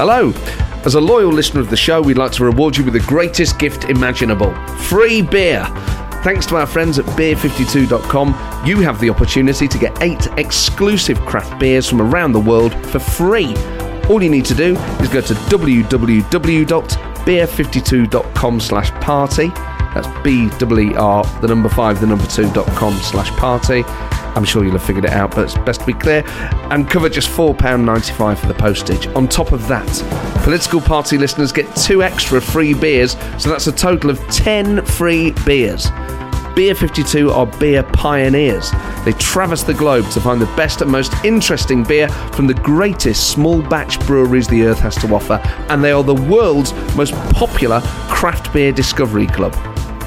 Hello. As a loyal listener of the show, we'd like to reward you with the greatest gift imaginable free beer. Thanks to our friends at beer52.com, you have the opportunity to get eight exclusive craft beers from around the world for free. All you need to do is go to www.beer52.com slash party. That's B-E-E-R, the number five, the number two dot com slash party. I'm sure you'll have figured it out, but it's best to be clear. And cover just £4.95 for the postage. On top of that, political party listeners get two extra free beers, so that's a total of 10 free beers. Beer 52 are beer pioneers. They traverse the globe to find the best and most interesting beer from the greatest small batch breweries the earth has to offer, and they are the world's most popular craft beer discovery club.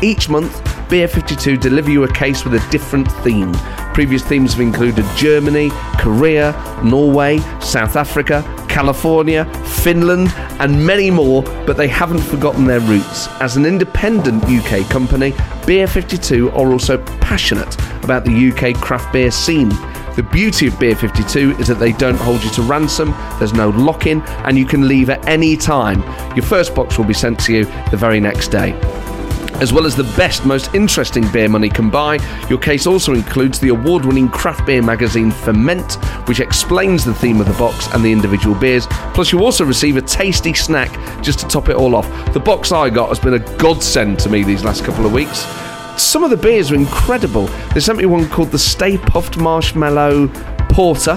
Each month, Beer 52 deliver you a case with a different theme. Previous themes have included Germany, Korea, Norway, South Africa, California, Finland, and many more, but they haven't forgotten their roots. As an independent UK company, Beer 52 are also passionate about the UK craft beer scene. The beauty of Beer 52 is that they don't hold you to ransom, there's no lock in, and you can leave at any time. Your first box will be sent to you the very next day. As well as the best, most interesting beer money can buy, your case also includes the award winning craft beer magazine Ferment, which explains the theme of the box and the individual beers. Plus, you also receive a tasty snack just to top it all off. The box I got has been a godsend to me these last couple of weeks. Some of the beers are incredible. They sent me one called the Stay Puffed Marshmallow Porter,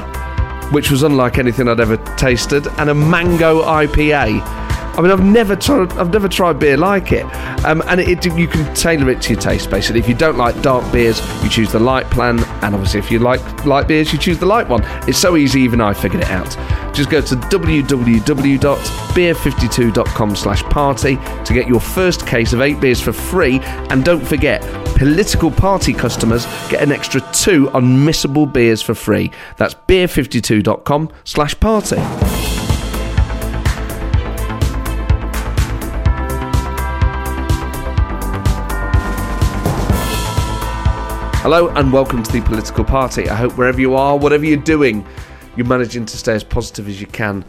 which was unlike anything I'd ever tasted, and a Mango IPA. I mean, I've never tried. I've never tried beer like it, um, and it, you can tailor it to your taste. Basically, if you don't like dark beers, you choose the light plan, and obviously, if you like light beers, you choose the light one. It's so easy, even I figured it out. Just go to www.beer52.com/party to get your first case of eight beers for free, and don't forget, political party customers get an extra two unmissable beers for free. That's beer52.com/party. Hello and welcome to the Political Party. I hope wherever you are, whatever you're doing, you're managing to stay as positive as you can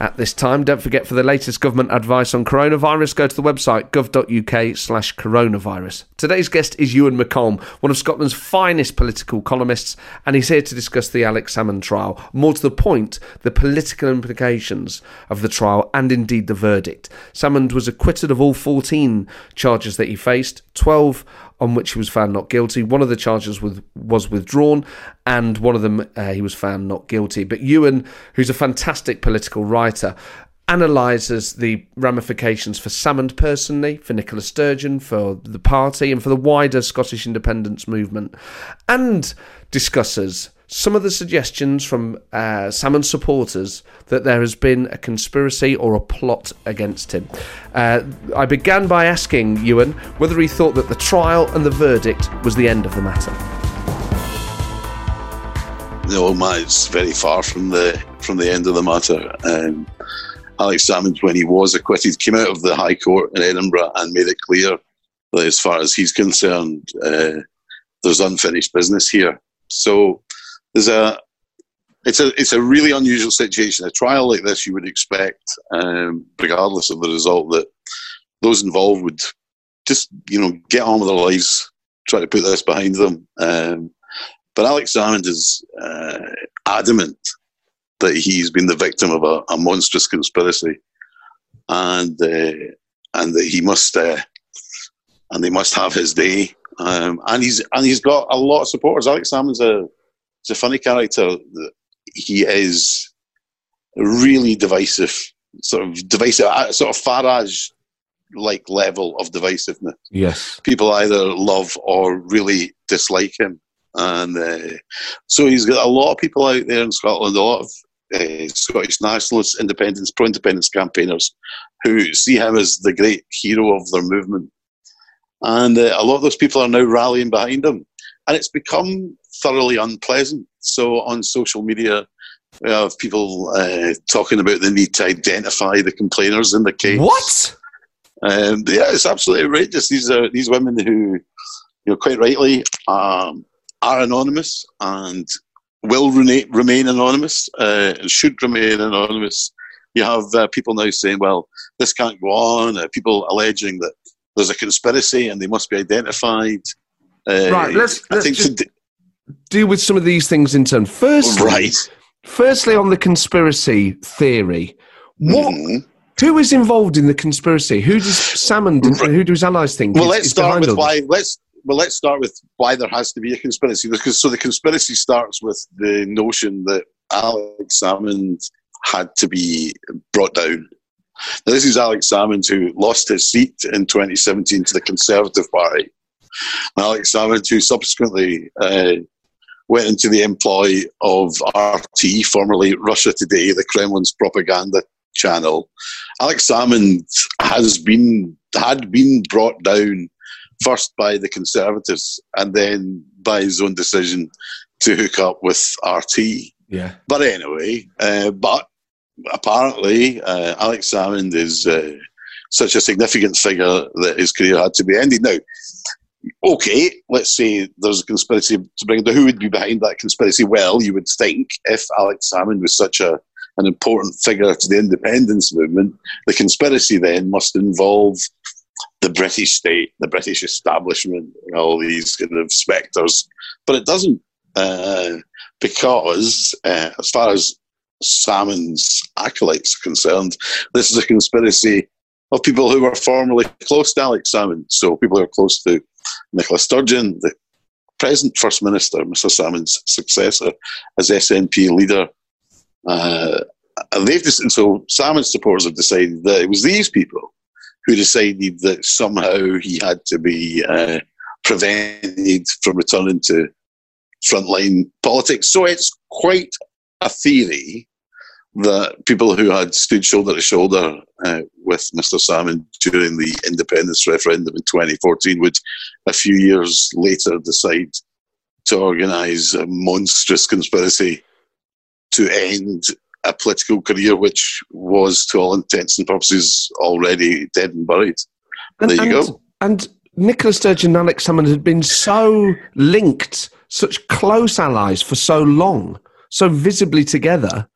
at this time. Don't forget for the latest government advice on coronavirus, go to the website gov.uk slash coronavirus. Today's guest is Euan McColm, one of Scotland's finest political columnists, and he's here to discuss the Alex Salmond trial. More to the point, the political implications of the trial and indeed the verdict. Salmond was acquitted of all 14 charges that he faced, 12 on which he was found not guilty. One of the charges was, was withdrawn, and one of them uh, he was found not guilty. But Euan, who's a fantastic political writer, analyses the ramifications for Salmond personally, for Nicola Sturgeon, for the party, and for the wider Scottish independence movement, and discusses some of the suggestions from uh, Salmond supporters that there has been a conspiracy or a plot against him. Uh, I began by asking Euan whether he thought that the trial and the verdict was the end of the matter. No, man, it's very far from the from the end of the matter. Um, Alex Salmond, when he was acquitted, came out of the High Court in Edinburgh and made it clear that, as far as he's concerned, uh, there's unfinished business here. So there's a it's a it's a really unusual situation. A trial like this, you would expect, um, regardless of the result, that those involved would just you know get on with their lives, try to put this behind them. Um, but Alex Salmond is uh, adamant that he's been the victim of a, a monstrous conspiracy, and uh, and that he must uh, and they must have his day. Um, and he's and he's got a lot of supporters. Alex Salmond's a he's a funny character. He is really divisive, sort of divisive, uh, sort of Farage like level of divisiveness. Yes. People either love or really dislike him. And uh, so he's got a lot of people out there in Scotland, a lot of uh, Scottish nationalists, independence, pro independence campaigners who see him as the great hero of their movement. And uh, a lot of those people are now rallying behind him. And it's become thoroughly unpleasant. So on social media, we have people uh, talking about the need to identify the complainers in the case. What? And yeah, it's absolutely outrageous. These are these women who, you know, quite rightly um, are anonymous and will remain, remain anonymous uh, and should remain anonymous. You have uh, people now saying, "Well, this can't go on." Uh, people alleging that there's a conspiracy and they must be identified. Uh, right. Let's, let's just to- deal with some of these things in turn. Firstly, right. firstly on the conspiracy theory, what? Mhm. Who is involved in the conspiracy? Who does Salmond? Right. Who do his allies think? Well, is- let's is start with why. Let's well, let's start with why there has to be a conspiracy. Because so the conspiracy starts with the notion that Alex Salmond had to be brought down. Now, this is Alex Salmond who lost his seat in 2017 to the Conservative Party. Alex Salmond, who subsequently uh, went into the employ of RT, formerly Russia Today, the Kremlin's propaganda channel. Alex Salmond has been had been brought down first by the Conservatives and then by his own decision to hook up with RT. Yeah. But anyway, uh, but apparently uh, Alex Salmond is uh, such a significant figure that his career had to be ended. Now, okay, let's say there's a conspiracy to bring the who would be behind that conspiracy? Well, you would think if Alex Salmond was such a an important figure to the independence movement, the conspiracy then must involve the British state, the British establishment, and all these kind of spectres. But it doesn't, uh, because uh, as far as Salmond's acolytes are concerned, this is a conspiracy of people who were formerly close to Alex Salmond. So people who are close to Nicola Sturgeon, the present First Minister, Mr. Salmond's successor as SNP leader. Uh, and they've just, and so Salmond's supporters have decided that it was these people who decided that somehow he had to be uh, prevented from returning to frontline politics. So it's quite a theory that people who had stood shoulder to shoulder uh, with Mr. Salmond during the independence referendum in 2014 would, a few years later, decide to organise a monstrous conspiracy to end a political career which was, to all intents and purposes, already dead and buried. And, there you and, go. And Nicola Sturgeon and Alex Salmond had been so linked, such close allies for so long, so visibly together,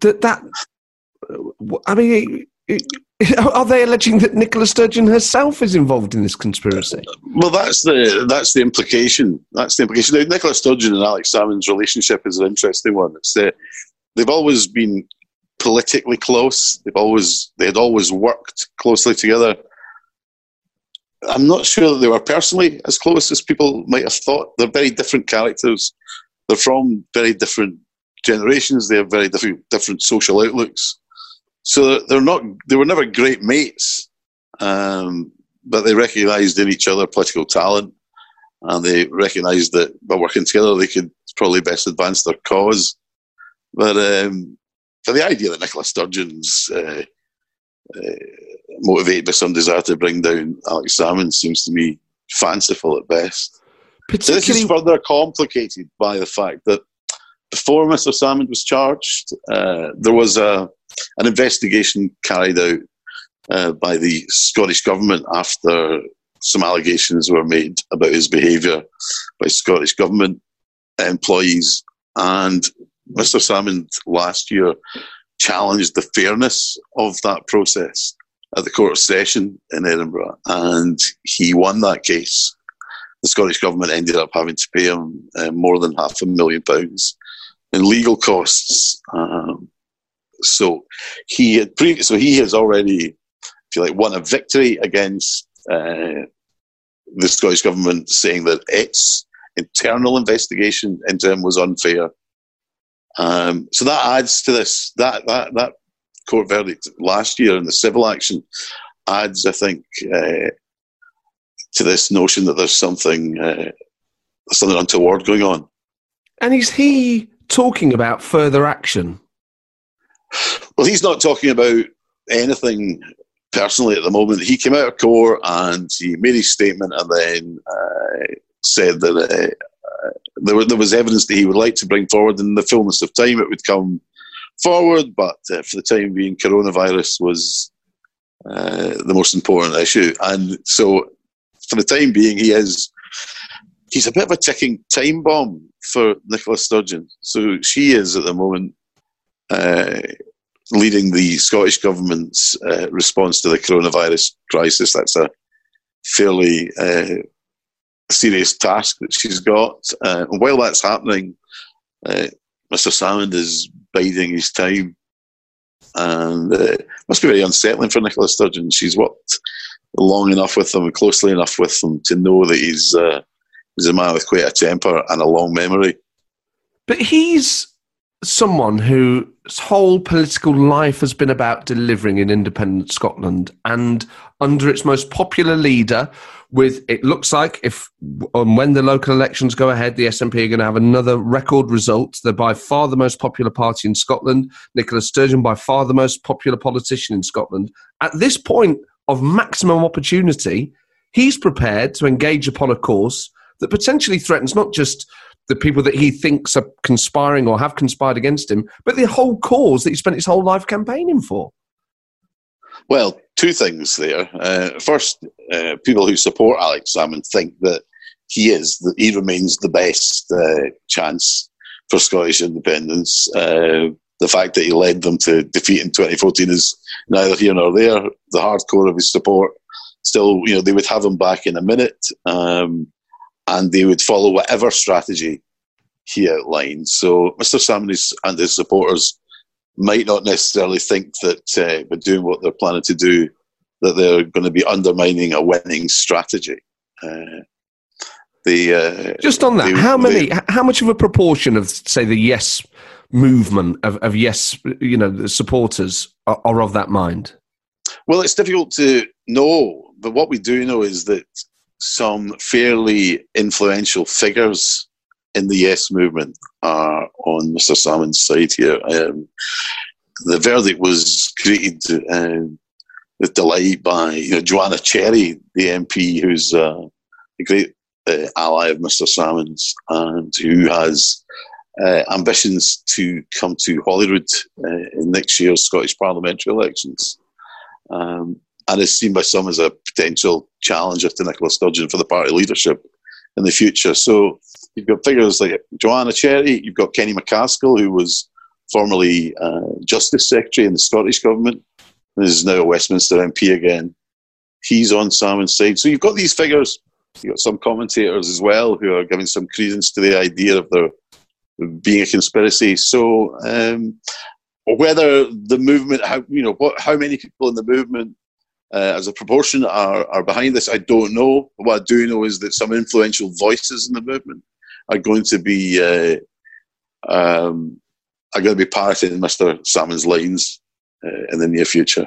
that that. I mean, are they alleging that Nicola Sturgeon herself is involved in this conspiracy? Well, that's the that's the implication. That's the implication. Now, Nicola Sturgeon and Alex Salmond's relationship is an interesting one. It's uh, they've always been politically close. They've always they had always worked closely together. I'm not sure that they were personally as close as people might have thought. They're very different characters. They're from very different generations. They have very different different social outlooks. So they're not. They were never great mates, um, but they recognised in each other political talent, and they recognised that by working together they could probably best advance their cause. But um, for the idea that Nicola Sturgeon's uh, uh, motivated by some desire to bring down Alex Salmond seems to me fanciful at best. Particularly, This is further complicated by the fact that before Mr. Salmond was charged, uh, there was a an investigation carried out uh, by the Scottish government after some allegations were made about his behaviour by Scottish government employees, and Mr. Salmond last year challenged the fairness of that process at the Court of Session in Edinburgh, and he won that case. The Scottish government ended up having to pay him uh, more than half a million pounds in legal costs. Um, so he had pre- so he has already, if you like, won a victory against uh, the Scottish government, saying that its internal investigation into him was unfair. Um, so that adds to this that that that court verdict last year in the civil action adds, I think, uh, to this notion that there's something uh, something untoward going on. And is he talking about further action? Well, he's not talking about anything personally at the moment. He came out of court and he made his statement and then uh, said that uh, there, there, was evidence that he would like to bring forward in the fullness of time it would come forward, but uh, for the time being, coronavirus was uh, the most important issue. And so, for the time being, he is he's a bit of a ticking time bomb for Nicola Sturgeon. So she is at the moment uh, leading the Scottish government's uh, response to the coronavirus crisis. That's a fairly uh, serious task that she's got. Uh, and while that's happening, uh, Mr. Salmond is biding his time. And uh, it must be very unsettling for Nicola Sturgeon. She's worked long enough with him closely enough with him to know that he's, uh, he's a man with quite a temper and a long memory. But he's someone whose whole political life has been about delivering in independent Scotland and under its most popular leader with it looks like if um, when the local elections go ahead the SNP are going to have another record result. They're by far the most popular party in Scotland. Nicola Sturgeon by far the most popular politician in Scotland. At this point of maximum opportunity he's prepared to engage upon a course that potentially threatens not just the people that he thinks are conspiring or have conspired against him, but the whole cause that he spent his whole life campaigning for. Well, two things there. Uh, first, uh, people who support Alex Salmond think that he is, that he remains the best uh, chance for Scottish independence. Uh, the fact that he led them to defeat in 2014 is neither here nor there. The hardcore of his support still, you know, they would have him back in a minute. Um, and they would follow whatever strategy he outlined. So Mr. Salmond and his supporters might not necessarily think that uh, by doing what they're planning to do, that they're going to be undermining a winning strategy. Uh, the, uh, Just on that, how many, how much of a proportion of, say, the Yes movement of, of Yes, you know, the supporters are, are of that mind? Well, it's difficult to know, but what we do know is that some fairly influential figures in the Yes movement are on Mr. Salmond's side here. Um, the verdict was greeted uh, with delight by you know, Joanna Cherry, the MP, who's uh, a great uh, ally of Mr. Salmond's and who has uh, ambitions to come to Holyrood uh, in next year's Scottish parliamentary elections. Um, and is seen by some as a potential challenger to Nicola Sturgeon for the party leadership in the future. So you've got figures like Joanna Cherry, you've got Kenny MacAskill, who was formerly uh, Justice Secretary in the Scottish Government, and is now a Westminster MP again. He's on Salmond's side. So you've got these figures. You've got some commentators as well who are giving some credence to the idea of there being a conspiracy. So um, whether the movement, how you know, what, how many people in the movement uh, as a proportion are, are behind this. I don't know. What I do know is that some influential voices in the movement are going to be uh, um, are going to be parroting Mr. Salmond's lines uh, in the near future.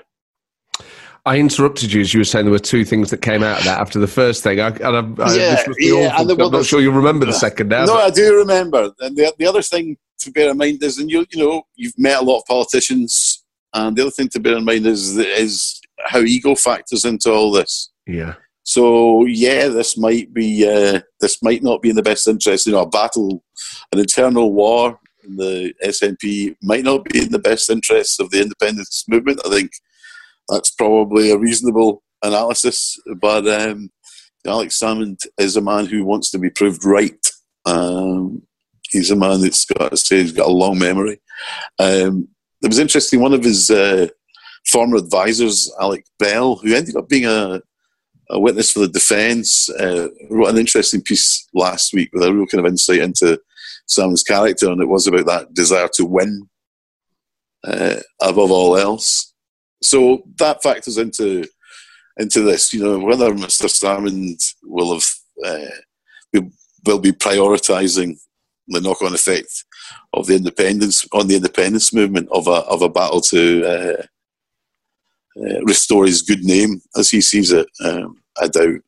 I interrupted you as you were saying there were two things that came out of that after the first thing. I, and I, yeah, yeah, and I'm not sure you remember the second now. No, but. I do remember. And the, the other thing to bear in mind is, and you you know, you've met a lot of politicians, and the other thing to bear in mind is is how ego factors into all this. Yeah. So yeah, this might be uh, this might not be in the best interest. You know, a battle, an internal war in the SNP might not be in the best interests of the independence movement. I think that's probably a reasonable analysis. But um, Alex Salmond is a man who wants to be proved right. Um, he's a man that's got, say, he's got a long memory. Um, it was interesting. One of his uh, former advisors, Alex Bell, who ended up being a, a witness for the defence, uh, wrote an interesting piece last week with a real kind of insight into Sam's character, and it was about that desire to win uh, above all else. So that factors into into this. You know, whether Mr. Salmond will have uh, will be prioritising the knock-on effect of the independence on the independence movement of a of a battle to uh, uh, restore his good name as he sees it. Um, I doubt.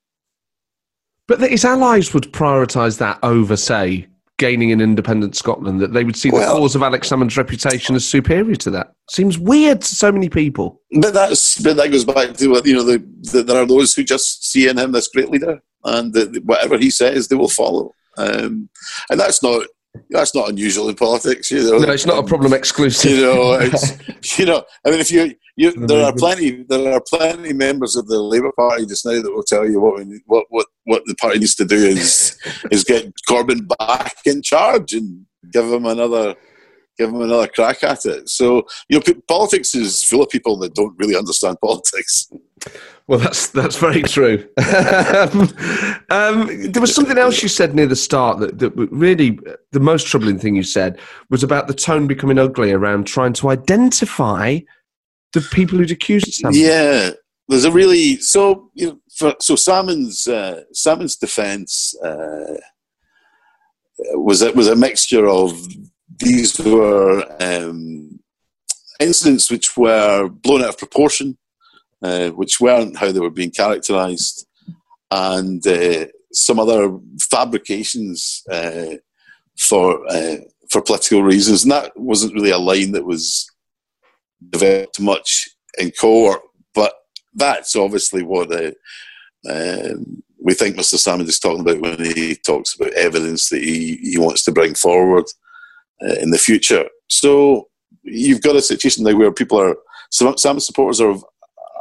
But that his allies would prioritise that over, say, gaining an independent Scotland. That they would see Well- the cause of Alex Salmond's reputation as superior to that. Seems weird to so many people. But that's but that goes back to what you know. The, the, there are those who just see in him this great leader, and the, whatever he says, they will follow. Um, and that's not that's not unusual in politics. You know, No, it's not a problem um, exclusive. You know, it's you know. I mean, if you you there are plenty there are plenty members of the Labour Party just now that will tell you what we what what what the party needs to do is is get Corbyn back in charge and give him another give him another crack at it. So you know, p- politics is full of people that don't really understand politics. Well, that's that's very true. um, there was something else you said near the start that, that really the most troubling thing you said was about the tone becoming ugly around trying to identify the people who'd accused Sam. Yeah, there's a really so you know for, so Salmond's uh, Salmond's defence uh, was a, was a mixture of these were um, incidents which were blown out of proportion, uh, which weren't how they were being characterised, and uh, some other fabrications uh, for uh, for political reasons, and that wasn't really a line that was developed much in court, but that's obviously what um, we think Mr. Salmond is talking about when he talks about evidence that he, he wants to bring forward uh, in the future. So you've got a situation now where people are, some Salmond supporters are,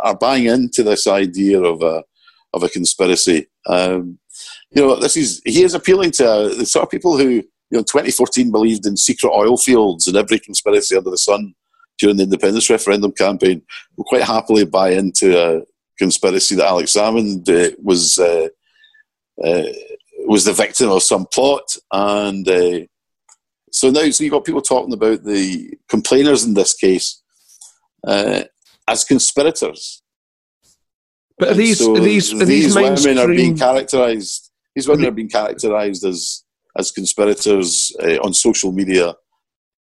are buying into this idea of a, of a conspiracy. Um, you know, this is, he is appealing to uh, the sort of people who, you know, in 2014 believed in secret oil fields and every conspiracy under the sun during the independence referendum campaign will quite happily buy into a conspiracy that Alex Salmond uh, was uh, uh, was the victim of some plot, and so now so you've got people talking about the complainers in this case uh, as conspirators. But are these So are these are these, women are being characterised. These women are being characterised as as conspirators uh, on social media,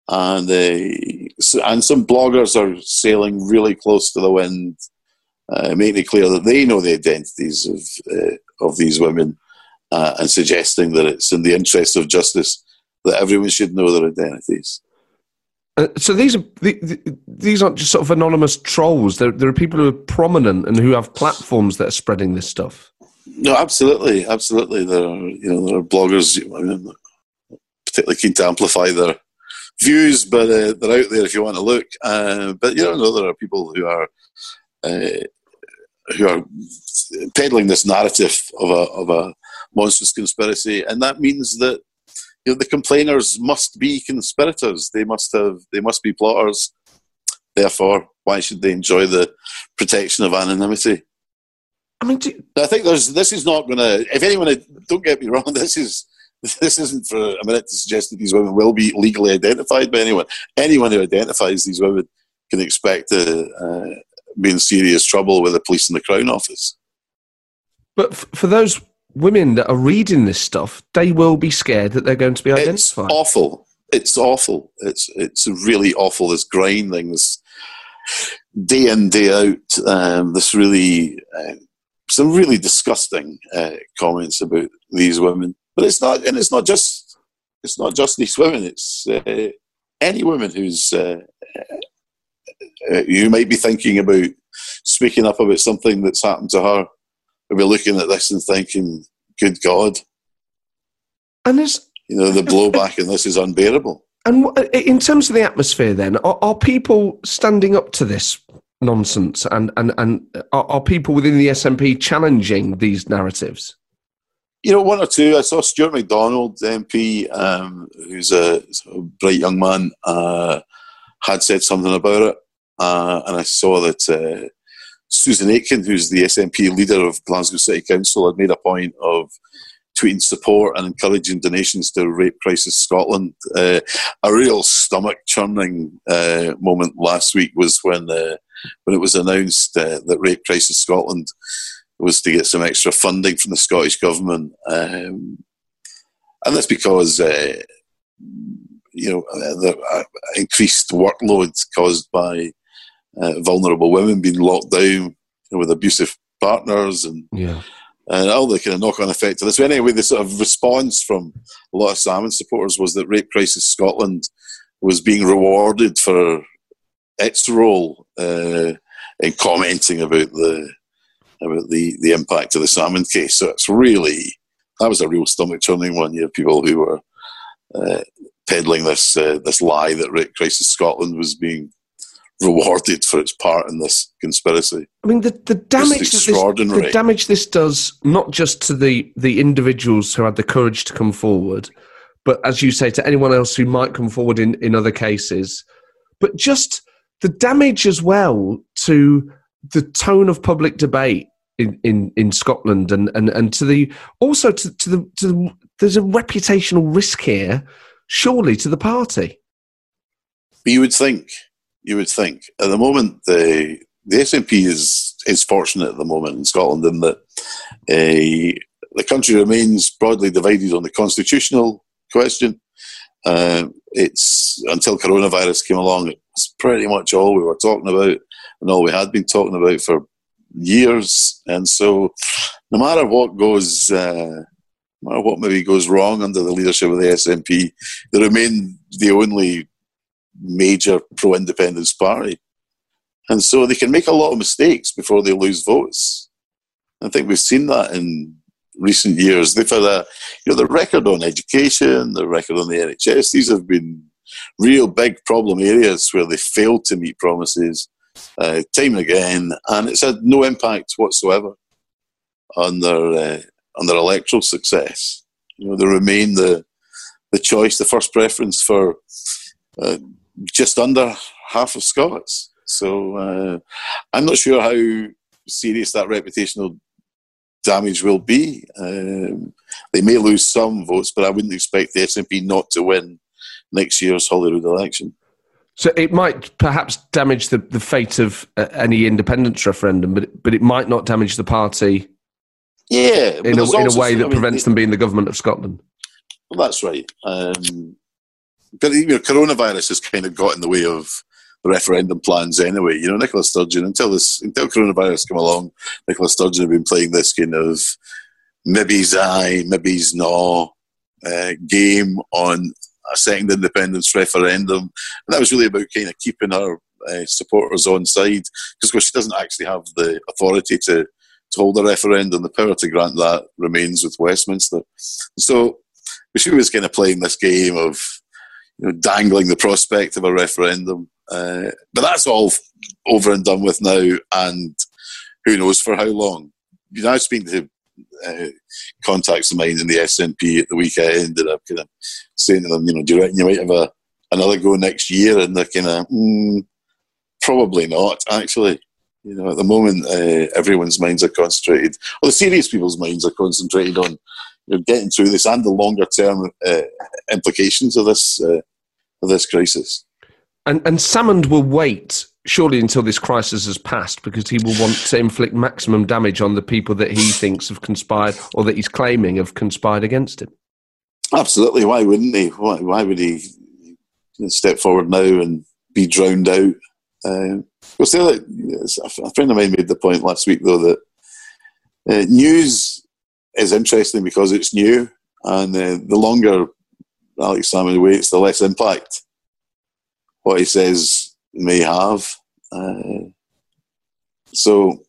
and uh, and some bloggers are sailing really close to the wind, uh, making it clear that they know the identities of uh, of these women, uh, and suggesting that it's in the interest of justice that everyone should know their identities. Uh, so these are the, the, these aren't just sort of anonymous trolls. There, there are people who are prominent and who have platforms that are spreading this stuff. No, absolutely, absolutely. There are you know there are bloggers I mean, particularly keen to amplify their views, but uh, they're out there if you want to look. Uh, but you don't know there are people who are uh, who are peddling this narrative of a of a monstrous conspiracy, and that means that you know the complainers must be conspirators. They must have they must be plotters. Therefore, why should they enjoy the protection of anonymity? I mean, I think there's this is not going to. If anyone, don't get me wrong, this is this isn't for a minute to suggest that these women will be legally identified by anyone. Anyone who identifies these women can expect to uh, be in serious trouble with the police and the Crown Office. but f- for those women that are reading this stuff, they will be scared that they're going to be identified. It's awful. It's awful. It's it's really awful. This grinding, this day in day out. Um, this really uh, some really disgusting uh, comments about these women. But it's not, and it's not just it's not just these women. It's uh, any woman who's uh, uh, you might be thinking about speaking up about something that's happened to her. Will be looking at this and thinking, "Good God." and there's You know, the blowback in this is unbearable. and in terms of the atmosphere, then are, are people standing up to this nonsense, and and and are, are people within the SNP challenging these narratives? You know, one or two. I saw Stuart McDonald, MP, um, who's a, of bright young man, uh, had said something about it. Uh, and I saw that uh, Susan Aitken, who's the SNP leader of Glasgow City Council, had made a point of tweeting support and encouraging donations to Rape Crisis Scotland. Uh, a real stomach churning uh, moment last week was when uh, when it was announced uh, that Rape Crisis Scotland was to get some extra funding from the Scottish government, um, and that's because uh, you know uh, the increased workload caused by uh, vulnerable women being locked down with abusive partners and Yeah. and all the kind of knock-on effect of this. But anyway, the sort of response from a lot of Salmond supporters was that Rape Crisis Scotland was being rewarded for its role uh, in commenting about the about the, the impact of the Salmond case. So it's really that was a real stomach churning one. You have people who were uh, peddling this uh, this lie that Rape Crisis Scotland was being rewarded for its part in this conspiracy. I mean, the, the damage this, the damage this does not just to the the individuals who had the courage to come forward, but as you say, to anyone else who might come forward in, in other cases, but just the damage as well to the tone of public debate in, in, in Scotland and, and, and to the also to, to the to the, there's a reputational risk here, surely to the party. You would think you would think. At the moment, the the SNP is is fortunate at the moment in Scotland in that uh, the country remains broadly divided on the constitutional question. Uh, it's until coronavirus came along, it's pretty much all we were talking about and all we had been talking about for years. And so, no matter what goes, uh, no matter what maybe goes wrong under the leadership of the SNP, they remain the only major pro independence party. And so they can make a lot of mistakes before they lose votes. I think we've seen that in recent years. They've had a, you know, the record on education, the record on the NHS. These have been real big problem areas where they failed to meet promises uh, time and again, and it's had no impact whatsoever on their uh, on their electoral success. You know, they remain the the choice, the first preference for uh, just under half of Scots. So uh, I'm not sure how serious that reputational damage will be. Um, they may lose some votes, but I wouldn't expect the SNP not to win next year's Holyrood election. So it might perhaps damage the, the fate of uh, any independence referendum, but but it might not damage the party. Yeah, in a, in a way that I mean, prevents them being the government of Scotland. Well, that's right. Um, you know, coronavirus has kind of got in the way of the referendum plans anyway. You know, Nicola Sturgeon until this until coronavirus came along, Nicola Sturgeon had been playing this kind of maybe's aye, maybe's no uh, game on a second independence referendum, and that was really about kind of keeping her uh, supporters on side because she doesn't actually have the authority to to hold a referendum. The power to grant that remains with Westminster. So she was kind of playing this game of you know, dangling the prospect of a referendum. Uh, but that's all over and done with now, and who knows for how long. You know, I was speaking to uh, contacts of mine in the SNP at the weekend, and I'm kind of saying to them, you know, do you reckon you might have a, another go next year? And they're kind of, mm, probably not, actually. You know, at the moment, uh, everyone's minds are concentrated, or the serious people's minds are concentrated on you know, getting through this and the longer term uh, implications of this uh, of this crisis. And, and Salmond will wait surely until this crisis has passed because he will want to inflict maximum damage on the people that he thinks have conspired or that he's claiming have conspired against him. Absolutely. Why wouldn't he? Why, why would he step forward now and be drowned out? Uh, well, still, a friend of mine made the point last week, though, that uh, news is interesting because it's new, and uh, the longer Alex Salmond waits, the less impact what he says may have. Uh, so,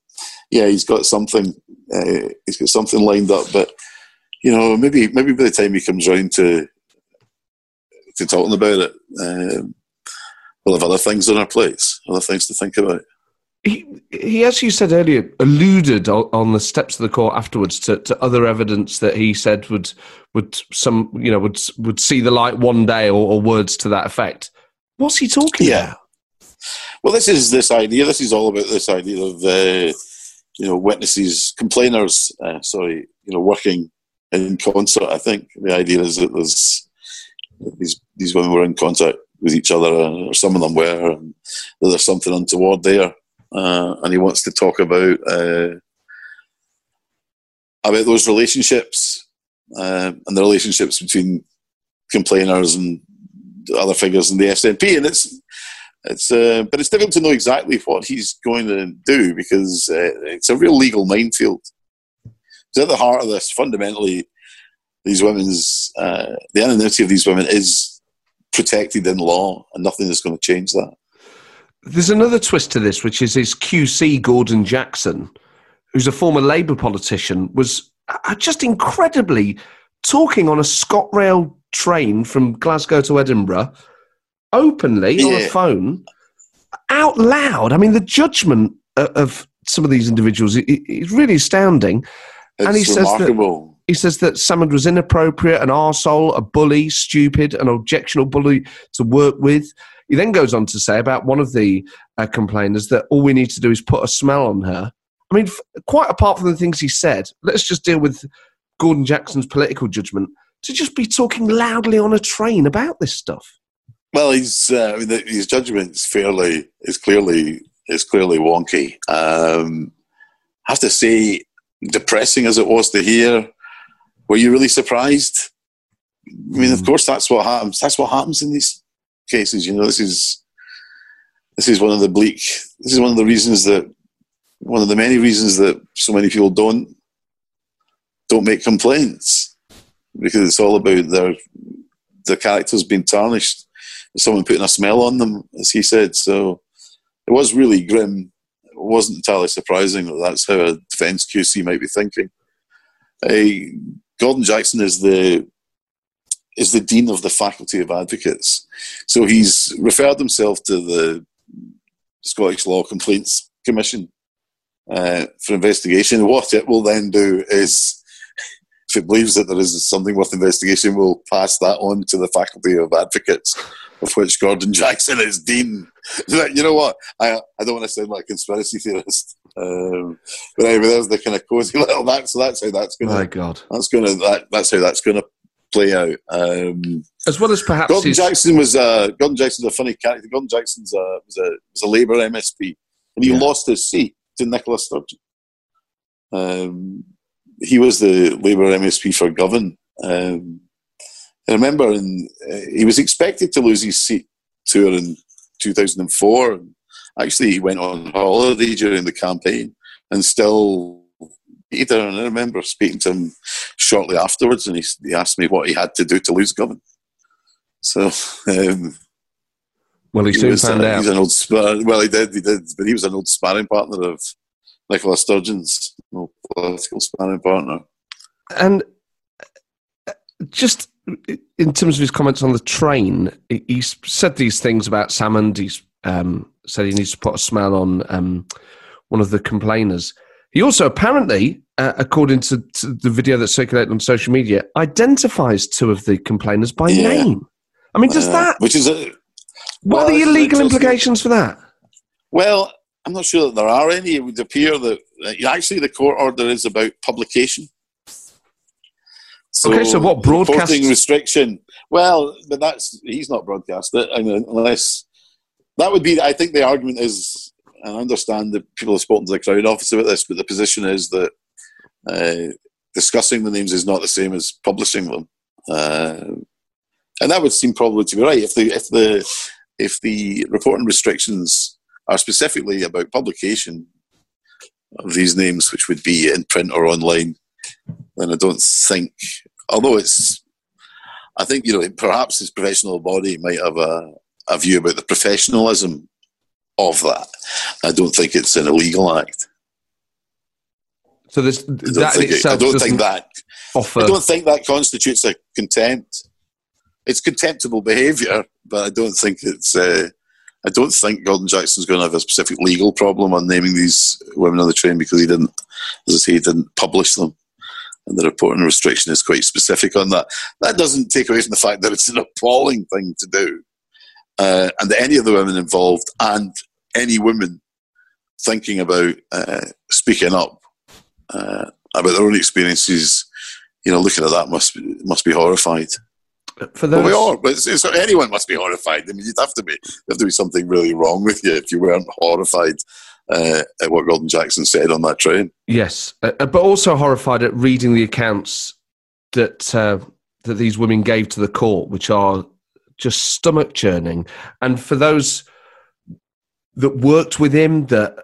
yeah, he's got something. Uh, he's got something lined up, but you know, maybe maybe by the time he comes round to to talking about it, um, we'll have other things on our plates, other things to think about. He, he, as you said earlier, alluded on the steps of the court afterwards to, to other evidence that he said would would some you know would would see the light one day, or, or words to that effect. What's he talking yeah. about? Well, this is this idea. This is all about this idea of uh, you know witnesses, complainers. Uh, sorry, you know, working in concert. I think the idea is that there's these these women were in contact with each other, or some of them were, and there's something untoward there uh, and he wants to talk about uh, about those relationships uh, and the relationships between complainers and other figures in the SNP. And it's it's uh, but it's difficult to know exactly what he's going to do because uh, it's a real legal minefield. at the heart of this. Fundamentally, these women's uh, the anonymity of these women is protected in law, and nothing is going to change that. There's another twist to this, which is his QC Gordon Jackson, who's a former Labour politician, was uh, just incredibly talking on a ScotRail train from Glasgow to Edinburgh, openly yeah. on a phone, out loud. I mean, the judgment of some of these individuals is really astounding. It's and he remarkable. says that he says that Salmond was inappropriate, an arsehole, a bully, stupid, an objectionable bully to work with. He then goes on to say about one of the uh, complainers that all we need to do is put a smell on her. I mean, f- quite apart from the things he said, let's just deal with Gordon Jackson's political judgment to just be talking loudly on a train about this stuff. Well, he's uh, I mean, the, his judgment is fairly is clearly is clearly wonky. Um, I have to say, depressing as it was to hear, were you really surprised? I mean, of hmm. course, that's what happens. That's what happens in these cases. You know, this is this is one of the bleak. This is one of the reasons that one of the many reasons that so many people don't don't make complaints because it's all about their their characters being tarnished. Someone putting a smell on them, as he said. So it was really grim. It wasn't entirely surprising that that's how a defence QC might be thinking. Uh, Gordon Jackson is the is the dean of the faculty of advocates, so he's referred himself to the Scottish Law Complaints Commission uh, for investigation. What it will then do is, if it believes that there is something worth investigation, we'll pass that on to the faculty of advocates, of which Gordon Jackson is dean. you know what? I I don't want to sound like a conspiracy theorist, um, but anyway, there's the kind of cozy little that. So that's how that's going. My God, that's going to that, that's how that's going to play out. Um, as well as perhaps Gordon his... Jackson was uh, Gordon Jackson's a funny character. Gordon Jackson's a, was a was a Labour MSP, and he yeah. lost his seat to Nicola Sturgeon. Um, he was the Labour MSP for Govan. Um, I remember, in, uh, he was expected to lose his seat to her in 2004. Actually, he went on holiday during the campaign and still either. And I remember speaking to him shortly afterwards, and he, he asked me what he had to do to lose Govan. So, um, well, he, he soon was, found uh, out. He's an old spar- well, he did, he did, but he was an old sparring partner of Nicola Sturgeon's, old political sparring partner. And uh, just in terms of his comments on the train, he said these things about Salmond. He's um, said he needs to put a smell on um, one of the complainers. He also apparently, uh, according to, to, the video that circulated on social media, identifies two of the complainers by yeah. name. I mean, does uh, that? Which is a. What well, are the legal implications for that? Well, I'm not sure that there are any. It would appear that uh, actually the court order is about publication. So okay, so what broadcasting restriction? Well, but that's he's not broadcast it I mean, unless that would be. I think the argument is, I understand that people have spoken to the Crown Office about this, but the position is that uh, discussing the names is not the same as publishing them, uh, and that would seem probably to be right. If the if the if the reporting restrictions are specifically about publication of these names, which would be in print or online then I don't think, although it's, I think, you know, perhaps his professional body might have a, a view about the professionalism of that. I don't think it's an illegal act. So this, that in itself it, I don't think that offer. I don't think that constitutes a contempt. It's contemptible behaviour, but I don't think it's. Uh, I don't think Gordon Jackson's going to have a specific legal problem on naming these women on the train because he didn't, as I say, he didn't publish them and the reporting restriction is quite specific on that. That doesn't take away from the fact that it's an appalling thing to do, uh, and any of the women involved and any women thinking about uh, speaking up uh, about their own experiences, you know, looking at that must be, must be horrified. For those... Well, we are, but it's, it's, anyone must be horrified. I mean, you'd have to be, there have to be something really wrong with you if you weren't horrified uh, at what Gordon Jackson said on that train. Yes, uh, uh, but also horrified at reading the accounts that uh, that these women gave to the court, which are just stomach churning. And for those that worked with him, that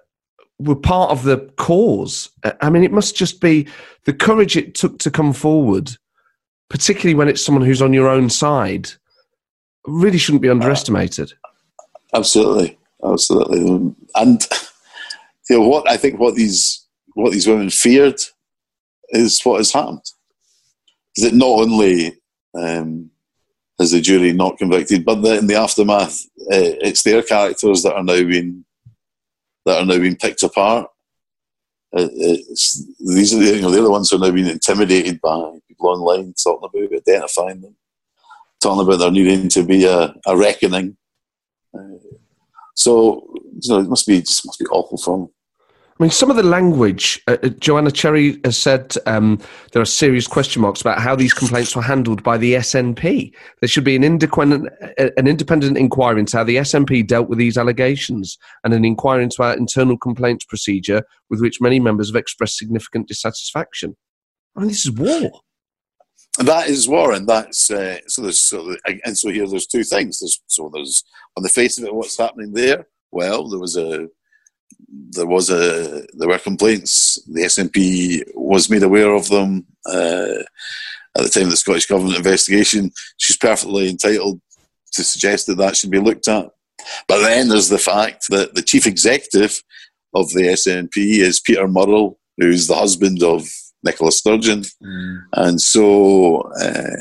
were part of the cause. I mean, it must just be the courage it took to come forward, particularly when it's someone who's on your own side, really shouldn't be underestimated. Uh, absolutely, absolutely, and you know what I think what these what these women feared is what has happened. Is that not only um, has the jury not convicted, but in the aftermath, uh, it's their characters that are now being that are now being picked apart. Uh, these are the, you know they're the ones who are now being intimidated by people online talking about identifying them, talking about there needing to be a, a reckoning. Uh, so you know it must be just must be awful for them. I mean, some of the language, uh, uh, Joanna Cherry has said um, there are serious question marks about how these complaints were handled by the SNP. There should be an independent, uh, an independent inquiry into how the SNP dealt with these allegations and an inquiry into our internal complaints procedure with which many members have expressed significant dissatisfaction. I mean, this is war. That is war, and that's uh, so. There's so, and so here. There's two things. There's, so there's on the face of it, what's happening there. Well, there was a there was a there were complaints. The SNP was made aware of them uh, at the time of the Scottish Government investigation. She's perfectly entitled to suggest that that should be looked at. But then there's the fact that the chief executive of the SNP is Peter Murrell, who's the husband of Nicola Sturgeon, mm. and so uh,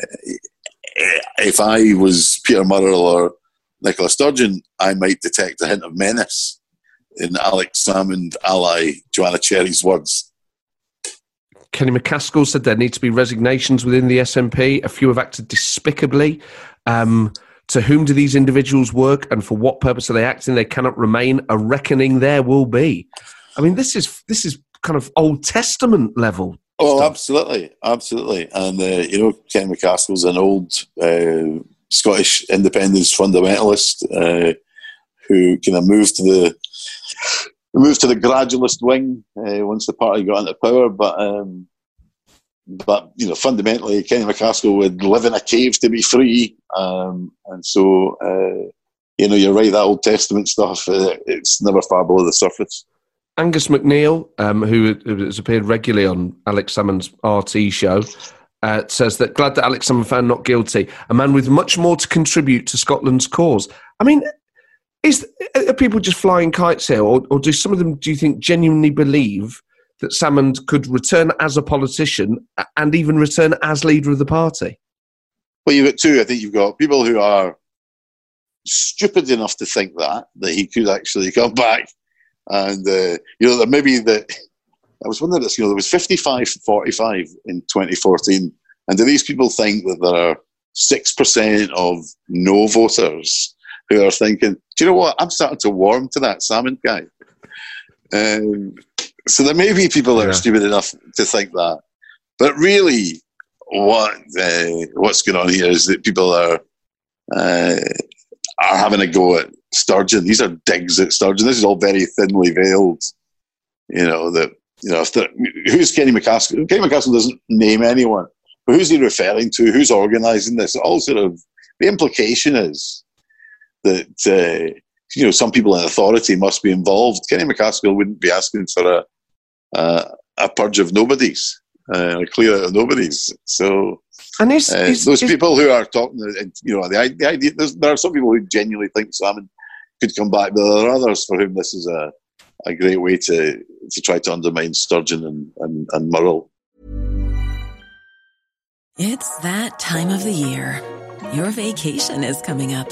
if I was Peter Murrell or Nicola Sturgeon, I might detect a hint of menace in Alex Salmond ally Joanna Cherry's words. Kenny MacAskill said there need to be resignations within the SNP. A few have acted despicably. Um, to whom do these individuals work and for what purpose are they acting? They cannot remain. A reckoning there will be. I mean, this is this is kind of Old Testament level. Oh, stuff. absolutely, absolutely. And uh, you know, Kenny MacAskill's an old uh, Scottish independence fundamentalist uh, who kind of moved to the moved to the gradualist wing uh, once the party got into power. But um, but you know, fundamentally, Kenny MacAskill would live in a cave to be free, um, and so uh, you know, you're right. That Old Testament stuff, uh, it's never far below the surface. Angus MacNeil, um, who has appeared regularly on Alex Salmond's RT show, uh, says that glad that Alex Salmond found not guilty, a man with much more to contribute to Scotland's cause. I mean, is are people just flying kites here, or, or do some of them do you think genuinely believe that Salmond could return as a politician and even return as leader of the party? Well, you've got two. I think you've got people who are stupid enough to think that that he could actually come back, and uh, you know, maybe that. I was wondering this. You know, there was 55-45 in 2014, and do these people think that there are six percent of no voters who are thinking, do you know what? I'm starting to warm to that Salmond guy. Um, so there may be people that yeah. are stupid enough to think that, but really, what uh, what's going on here is that people are uh, are having a go at Sturgeon. These are digs at Sturgeon. This is all very thinly veiled. You know that you know who's Kenny MacAskill? Kenny MacAskill doesn't name anyone, but who's he referring to? Who's organising this? All sort of the implication is that uh, you know some people in authority must be involved. Kenny MacAskill wouldn't be asking for a a, a purge of nobodies, uh, a clear out of nobodies. So. And is, uh, is, those is, people who are talking, uh, you know, the, the idea. There are some people who genuinely think Salmond could come back, but there are others for whom this is a, a great way to to try to undermine Sturgeon and, and, and Murrell. It's that time of the year. Your vacation is coming up.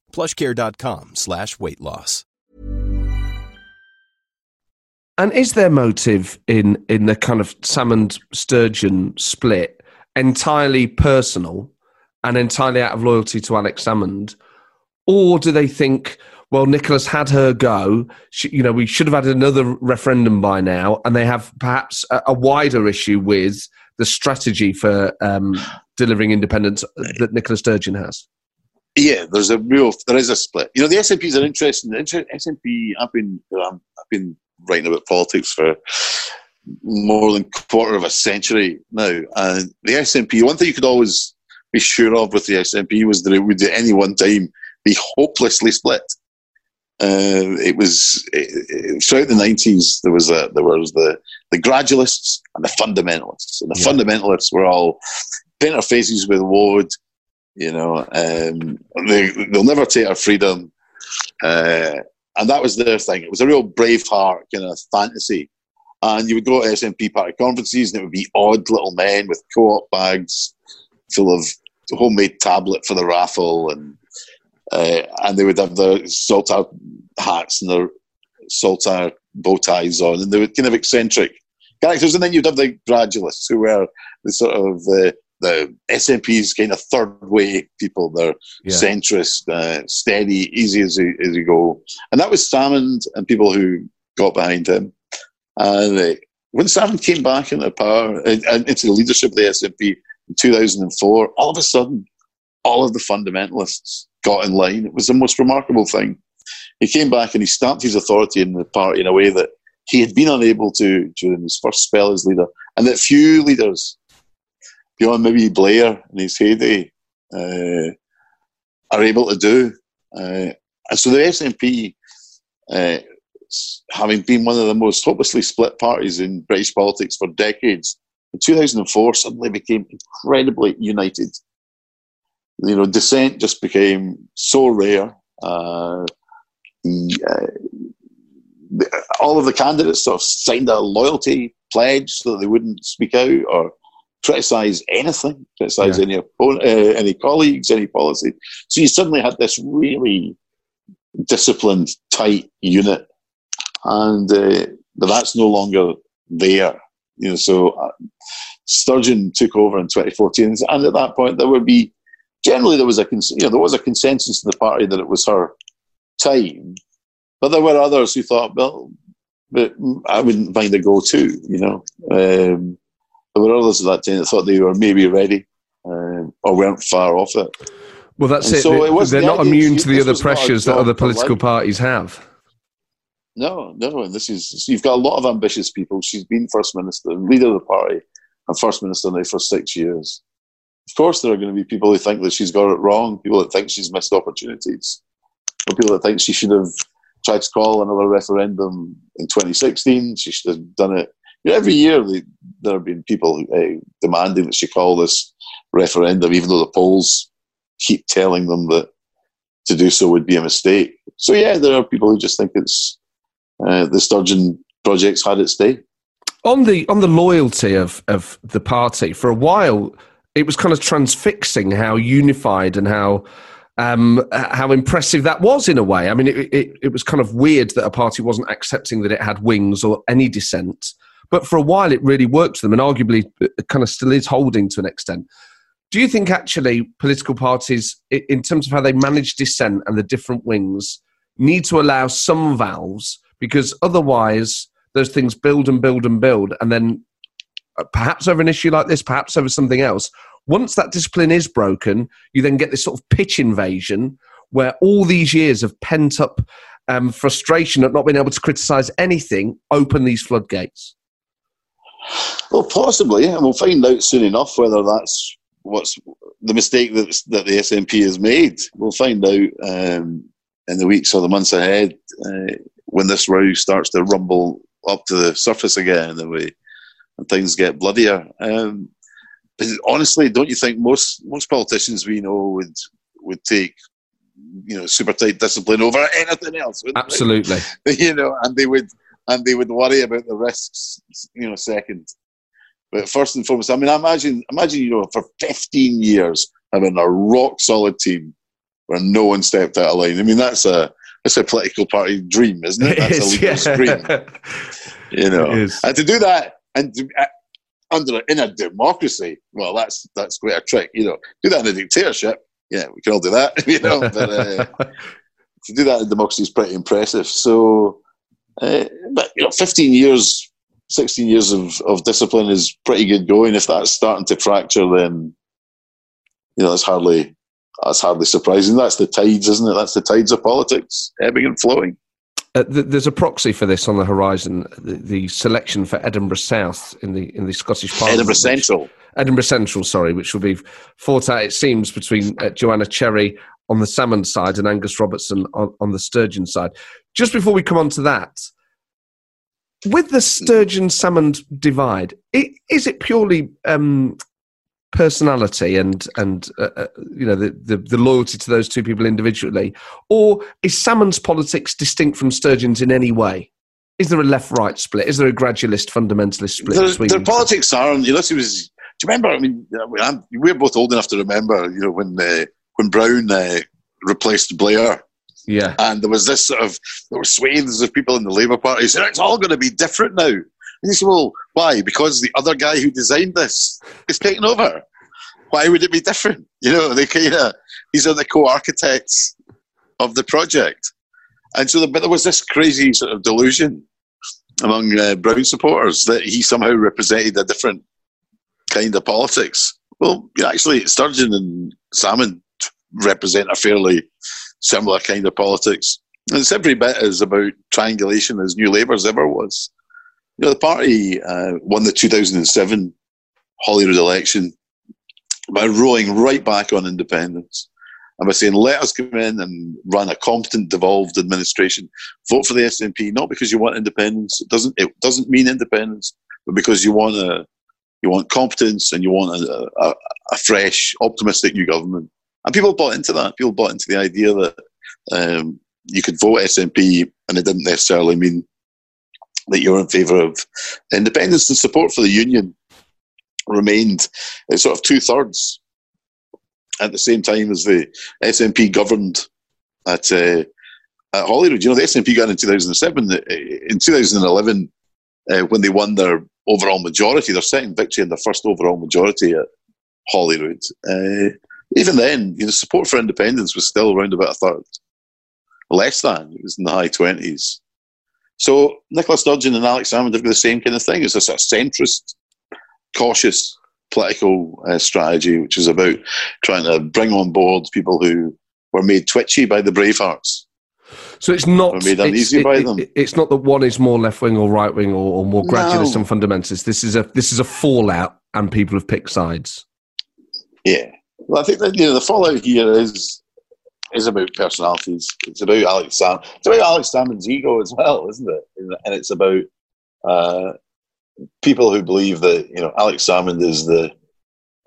plushcare.com slash weight loss. And is their motive in in the kind of Salmond Sturgeon split entirely personal and entirely out of loyalty to Alex Salmond, or do they think? Well, Nicola's had her go. She, you know, we should have had another referendum by now, and they have perhaps a, a wider issue with the strategy for um, delivering independence that Nicola Sturgeon has. Yeah, there's a real, there is a split. You know, the SNP is an interesting. SNP. I've been, um, I've been writing about politics for more than quarter of a century now, and the SNP. One thing you could always be sure of with the SNP was that it would at any one time be hopelessly split. Uh, it was it, it, throughout the nineties. There was a, there was the the gradualists and the fundamentalists, and the yeah. fundamentalists were all interfaces with Wood. You know, um, they they'll never take our freedom, uh, and that was their thing. It was a real Braveheart kind of fantasy. And you would go to SNP party conferences, and it would be odd little men with co-op bags full of homemade tablet for the raffle, and uh, and they would have their saltire hats and their saltire bow ties on, and they were kind of eccentric characters. And then you'd have the gradualists who were the sort of the the SNP's kind of third way people. They're yeah. centrist, uh, steady, easy as you, as you go. And that was Salmond and people who got behind him. And uh, when Salmond came back into power, and uh, into the leadership of the SNP in 2004, all of a sudden, all of the fundamentalists got in line. It was the most remarkable thing. He came back and he stamped his authority in the party in a way that he had been unable to during his first spell as leader, and that few leaders, beyond maybe Blair in his heyday, uh, are able to do. Uh, and so the SNP, uh, having been one of the most hopelessly split parties in British politics for decades, in 2004 suddenly became incredibly united you know, dissent just became so rare. Uh, uh, the, all of the candidates sort of signed a loyalty pledge so that they wouldn't speak out or criticize anything, criticize yeah. any opponent, uh, any colleagues, any policy. So you suddenly had this really disciplined, tight unit, and uh, but that's no longer there. You know, so uh, Sturgeon took over in 2014, and at that point there would be generally there was a you know there was a consensus in the party that it was her time, but there were others who thought, well, but I wouldn't mind a go too. You know, um, there were others at that time that thought they were maybe ready um, or weren't far off it. Well, that's and it. So it They're the not immune to the other pressures that other political parties have. No, no, this is you've got a lot of ambitious people. She's been first minister, leader of the party, and first minister now for six years. Of course, there are going to be people who think that she's got it wrong, people that think she's missed opportunities, or people that think she should have tried to call another referendum in 2016. She should have done it. You know, every year, they, there have been people uh, demanding that she call this referendum, even though the polls keep telling them that to do so would be a mistake. So, yeah, there are people who just think it's uh, the Sturgeon project's had its day. On the on the loyalty of, of the party, for a while, it was kind of transfixing how unified and how um, how impressive that was in a way. I mean, it, it, it, was kind of weird that a party wasn't accepting that it had wings or any dissent. But for a while, it really worked for them, and arguably, it kind of still is holding to an extent. Do you think actually political parties, in terms of how they manage dissent and the different wings, need to allow some valves because otherwise those things build and build and build, and then uh, perhaps over an issue like this, perhaps over something else. Once that discipline is broken, you then get this sort of pitch invasion where all these years of pent up um, frustration at not being able to criticise anything open these floodgates. Well, possibly, and we'll find out soon enough whether that's what's the mistake that that the SNP has made. We'll find out um, in the weeks or the months ahead uh, when this row starts to rumble up to the surface again, and we and things get bloodier. Um, honestly, don't you think most most politicians we know would would take you know super tight discipline over anything else? Absolutely. They? You know, and they would and they would worry about the risks. You know, second. But first and foremost, I mean, I imagine, imagine, you know, for 15 years having a rock solid team where no one stepped out of line. I mean, that's a that's a political party dream, isn't it? That's a legal yeah. dream. You know, and to do that and to, uh, under in a democracy, well, that's that's quite a trick. You know, do that in a dictatorship, yeah, we can all do that. You know, but uh, to do that in democracy is pretty impressive. So, uh, but you know, 15 years 16 years of, of discipline is pretty good going. If that's starting to fracture, then you know that's hardly that's hardly surprising. That's the tides, isn't it? That's the tides of politics ebbing and flowing. Uh, th- there's a proxy for this on the horizon. The, the, selection for Edinburgh South in the in the Scottish Parliament. Edinburgh Central. Edinburgh Central, sorry, which will be fought out. It seems between uh, Joanna Cherry on the Salmond side and Angus Robertson on, on the Sturgeon side. Just before we come on to that, with the Sturgeon Salmond divide, it, is it purely um, personality and and uh, uh, you know the, the, the loyalty to those two people individually, or is Salmond's politics distinct from Sturgeon's in any way? Is there a left-right split? Is there a gradualist fundamentalist split? Between their politics are, and Ulysses was. Do you remember? I mean, I'm, we're both old enough to remember. You know when uh, when Brown uh, replaced Blair yeah. And there was this sort of, there were swathes of people in the Labour Party saying it's all going to be different now. And he said, well, why? Because the other guy who designed this is taking over. Why would it be different? You know, they kind of, these are the co-architects of the project. And so, the, but there was this crazy sort of delusion among uh, Brown supporters that he somehow represented a different kind of politics. Well, actually, Sturgeon and Salmond represent a fairly similar kind of politics. And it's every bit as about triangulation as New Labour's ever was. You know, the party uh, won the 2007 Holyrood election by rowing right back on independence and by saying, let us come in and run a competent, devolved administration. Vote for the SNP, not because you want independence. It doesn't, it doesn't mean independence, but because you want a, you want competence and you want a, a, a fresh, optimistic new government. And people bought into that. People bought into the idea that um, you could vote SNP and it didn't necessarily mean that you're in favour of independence and support for the union remained at sort of two thirds at the same time as the SNP governed at uh, at Holyrood. You know, the SNP got in 2007. In 2011, uh, when they won their overall majority, their second victory and their first overall majority at Holyrood, uh, even then, you know, support for independence was still around about a third, less than it was in the high twenties. So Nicola Sturgeon and Alex Salmond have got the same kind of thing. It's a sort of centrist, cautious political uh, strategy, which is about trying to bring on board people who were made twitchy by the Bravehearts. So it's not made uneasy it's, by it, them. It, it's not that one is more left wing or right wing or, or, more gradualist no. and fundamentalist. This is a this is a fallout, and people have picked sides. Yeah, well, I think that you know the fallout here is is about personalities. It's about Alex Sam. It's about Alex Salmond's ego as well, isn't it? And it's about uh, people who believe that you know Alex Salmond is the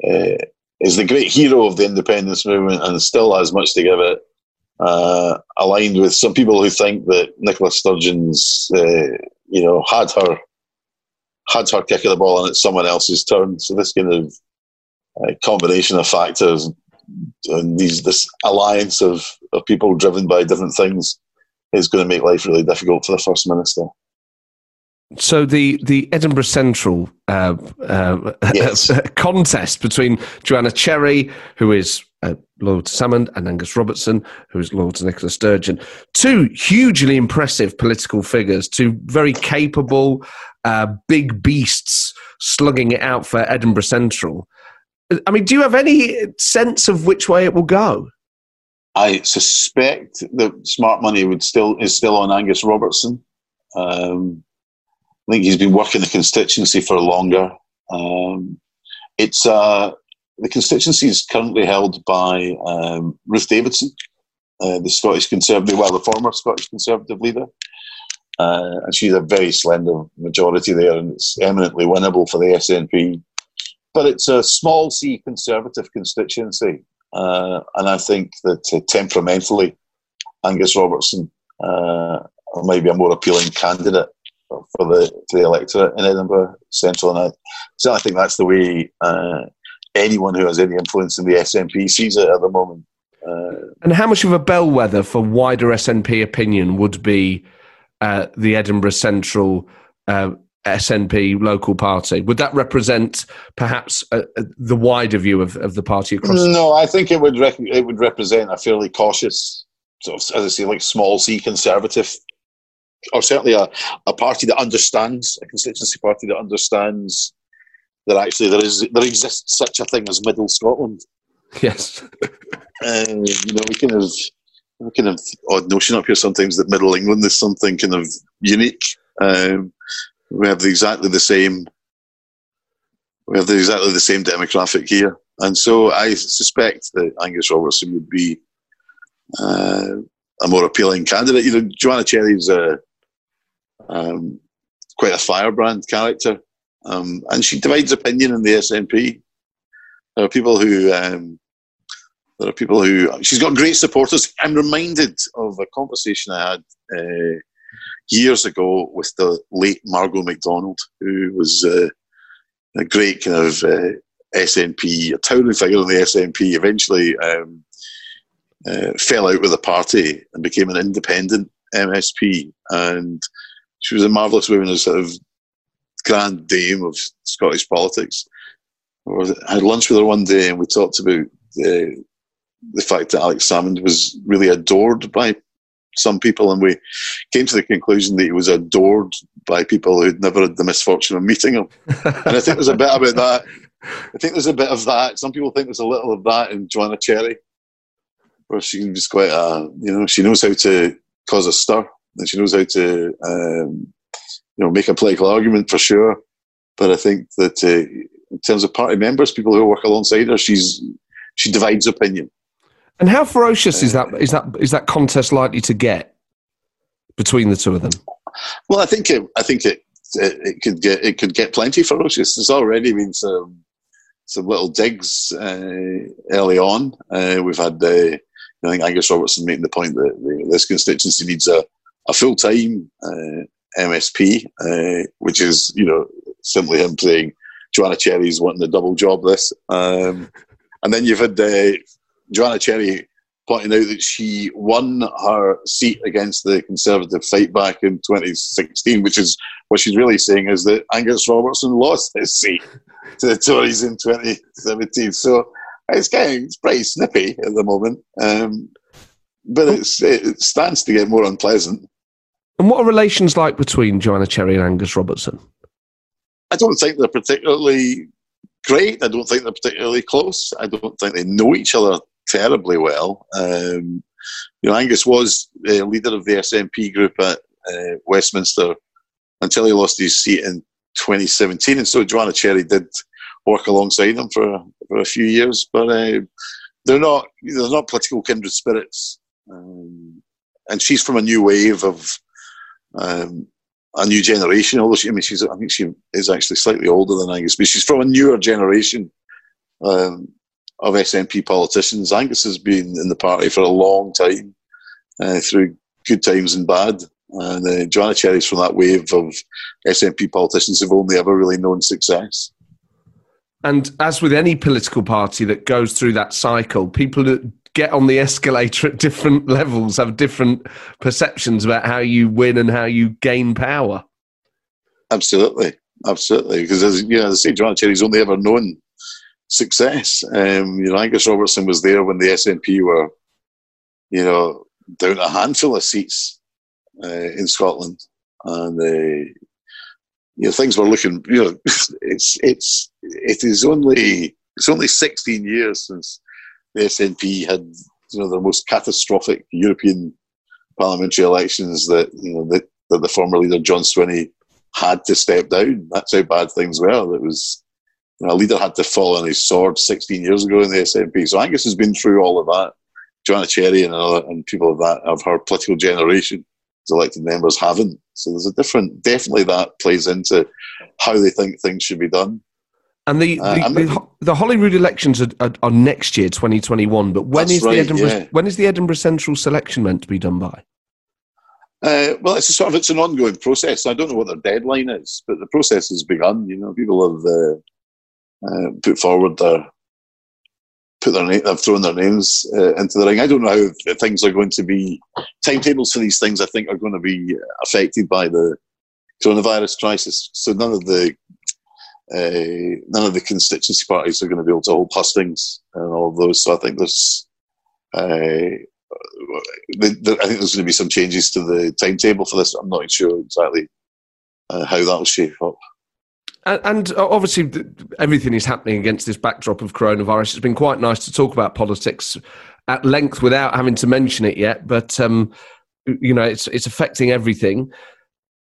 uh, is the great hero of the independence movement and still has much to give it. Uh, aligned with some people who think that Nicola Sturgeon's uh, you know had her had her kick of the ball and it's someone else's turn. So this kind of a combination of factors and these this alliance of, of people driven by different things is going to make life really difficult for the first minister. So the the Edinburgh Central uh, uh, yes. contest between Joanna Cherry, who is uh, loyal to Salmond, and Angus Robertson, who is loyal to Nicola Sturgeon, two hugely impressive political figures, two very capable, uh, big beasts slugging it out for Edinburgh Central. I mean, do you have any sense of which way it will go? I suspect that smart money would still is still on Angus Robertson. Um, I think he's been working the constituency for longer. Um, it's uh, the constituency is currently held by um, Ruth Davidson, uh, the Scottish Conservative, well, the former Scottish Conservative leader, uh, and she's a very slender majority there, and it's eminently winnable for the SNP but it's a small C Conservative constituency, uh, and I think that uh, temperamentally, Angus Robertson uh, might be a more appealing candidate for the the electorate in Edinburgh Central, and I, so I think that's the way uh, anyone who has any influence in the SNP sees it at the moment. Uh, and how much of a bellwether for wider SNP opinion would be uh, the Edinburgh Central uh, SNP local party? Would that represent perhaps uh, uh, the wider view of, of the party across? No, I think it would rec- it would represent a fairly cautious, sort of, as I say, like small C conservative, or certainly a, a party that understands a constituency party that understands that actually there is there exists such a thing as Middle Scotland. Yes. uh, you know, we kind of we kind of odd notion up here sometimes that Middle England is something kind of unique. Um, we have exactly the same. We have exactly the same demographic here, and so I suspect that Angus Robertson would be uh, a more appealing candidate. You know, Joanna Cherry's a um, quite a firebrand character, um, and she divides opinion in the SNP. There are people who um, there are people who she's got great supporters. I'm reminded of a conversation I had uh, years ago with the late Margo MacDonald, who was uh, a great kind of uh, SNP, a towering figure in the SNP. Eventually, um, uh, fell out with the party and became an independent MSP. And she was a marvelous woman, a sort of grand dame of Scottish politics. I had lunch with her one day, and we talked about uh, the fact that Alex Salmond was really adored by some people, and we came to the conclusion that he was adored by people who'd never had the misfortune of meeting him. and I think there's a bit about that. I think there's a bit of that. Some people think there's a little of that in Joanna Cherry, where she can just quite, uh, you know, she knows how to cause a stir, and she knows how to, um, you know, make a political argument for sure. But I think that uh, in terms of party members, people who work alongside her, she's she divides opinion. And how ferocious is that? Is that is that contest likely to get between the two of them? Well, I think it. I think it. It, it could get. It could get plenty ferocious. There's already been some some little digs uh, early on. Uh, we've had. Uh, I think Angus Robertson making the point that this constituency needs a, a full time uh, MSP, uh, which is you know simply him saying Joanna Cherry's wanting a double job. This. Um, and then you've had uh, Joanna Cherry pointing out that she won her seat against the Conservative fight back in 2016, which is what she's really saying is that Angus Robertson lost his seat to the Tories in 2017. So it's getting it's pretty snippy at the moment, um, but it's, it stands to get more unpleasant. And what are relations like between Joanna Cherry and Angus Robertson? I don't think they're particularly great. I don't think they're particularly close. I don't think they know each other terribly well. Um, you know, Angus was the leader of the SNP group at uh, Westminster until he lost his seat in 2017, and so Joanna Cherry did work alongside him for for a few years. But uh, they're not they're not political kindred spirits, um, and she's from a new wave of um, a new generation. Although she, I mean, she's I think she is actually slightly older than Angus, but she's from a newer generation. Um, of SNP politicians. Angus has been in the party for a long time, uh, through good times and bad. And uh, Joanna Cherry's from that wave of SNP politicians who've only ever really known success. And as with any political party that goes through that cycle, people that get on the escalator at different levels have different perceptions about how you win and how you gain power. Absolutely, absolutely. Because as you know, as I say, Joanna Cherry's only ever known success. Um, you know, Angus Robertson was there when the SNP were, you know, down a handful of seats uh, in Scotland, and uh, you know things were looking. You know, it's it's it is only it's only 16 years since the SNP had you know the most catastrophic European parliamentary elections that you know that, that the former leader John Swinney had to step down. That's how bad things were. It was know, a leader had to fall on his sword 16 years ago in the SNP. So Angus has been through all of that. Joanna Cherry and, other, and people of that of her political generation as elected members haven't. So there's a different, definitely that plays into how they think things should be done. And the uh, the, the, the, Holyrood elections are, are, are, next year, 2021. But when is right, the Edinburgh yeah. when is the Edinburgh Central selection meant to be done by? Uh, well, it's a sort of it's an ongoing process. I don't know what their deadline is, but the process has begun. You know, people have uh, uh, put forward their put their name, have thrown their names uh, into the ring. I don't know how things are going to be. Timetables for these things, I think, are going to be affected by the coronavirus crisis. So none of the uh, none of the constituency parties are going to be able to hold hustings and all of those. So I think there's uh, I think there's going to be some changes to the timetable for this. I'm not sure exactly uh, how that'll shape up. And, uh, obviously, everything is happening against this backdrop of coronavirus. It's been quite nice to talk about politics at length without having to mention it yet. But um, you know, it's it's affecting everything.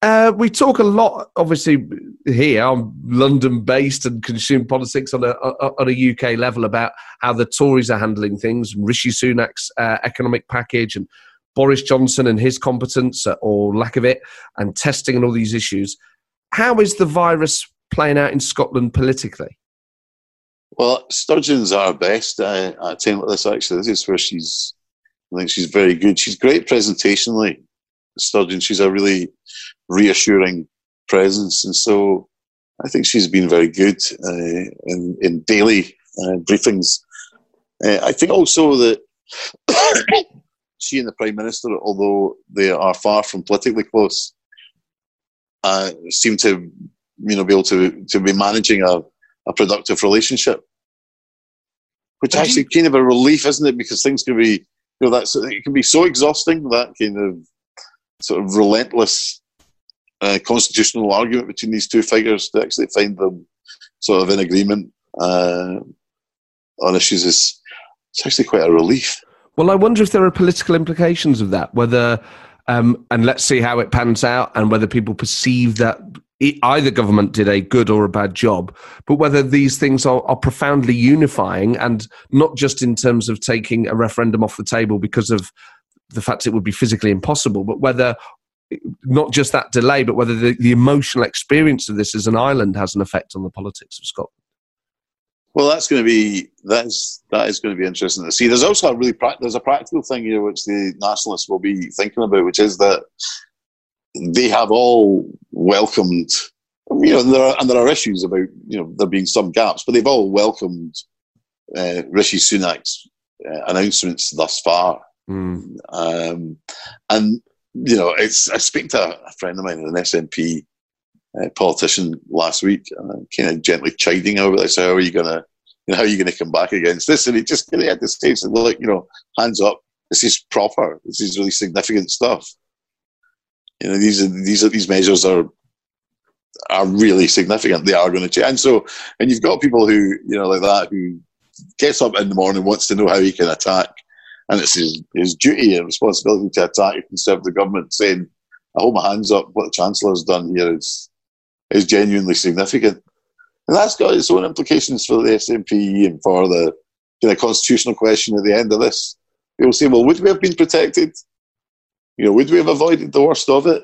Uh, we talk a lot, obviously, here. I'm London based and consume politics on a, on a UK level about how the Tories are handling things, Rishi Sunak's uh, economic package, and Boris Johnson and his competence uh, or lack of it, and testing and all these issues. How is the virus playing out in Scotland politically? Well, Sturgeon's our best uh, at a like this, actually. This is where she's, I think she's very good. She's great presentationally, Sturgeon. She's a really reassuring presence. And so I think she's been very good uh, in, in daily uh, briefings. Uh, I think also that she and the Prime Minister, although they are far from politically close, uh, seem to you know be able to, to be managing a, a productive relationship. Which actually kind of a relief, isn't it? Because things can be, you know, that's it can be so exhausting that kind of sort of relentless uh, constitutional argument between these two figures to actually find them sort of in agreement uh, on issues is it's actually quite a relief. Well, I wonder if there are political implications of that, whether, um, and let's see how it pans out, and whether people perceive that either government did a good or a bad job, but whether these things are, are profoundly unifying and not just in terms of taking a referendum off the table because of the fact it would be physically impossible, but whether not just that delay, but whether the, the emotional experience of this as an island has an effect on the politics of Scotland. Well, that's going to be that is that is going to be interesting to see. There's also a really pra- there's a practical thing here which the nationalists will be thinking about, which is that they have all welcomed. You know, there are, and there are issues about you know there being some gaps, but they've all welcomed uh, Rishi Sunak's uh, announcements thus far. Mm. Um, and you know, it's I speak to a friend of mine, an SNP uh, politician last week, uh, kind of gently chiding over this. How are you gonna, you know, how are you gonna come back against this? And he just kind of had to say, "Look, you know, hands up. This is proper. This is really significant stuff. You know, these are these are these measures are are really significant. They are going to change. And so, and you've got people who, you know, like that, who gets up in the morning wants to know how he can attack and it's his, his duty and responsibility to attack a Conservative government, saying, I hold my hands up, what the Chancellor's done here is, is genuinely significant. And that's got its own implications for the SNP and for the you know, constitutional question at the end of this. People say, well, would we have been protected? You know, would we have avoided the worst of it?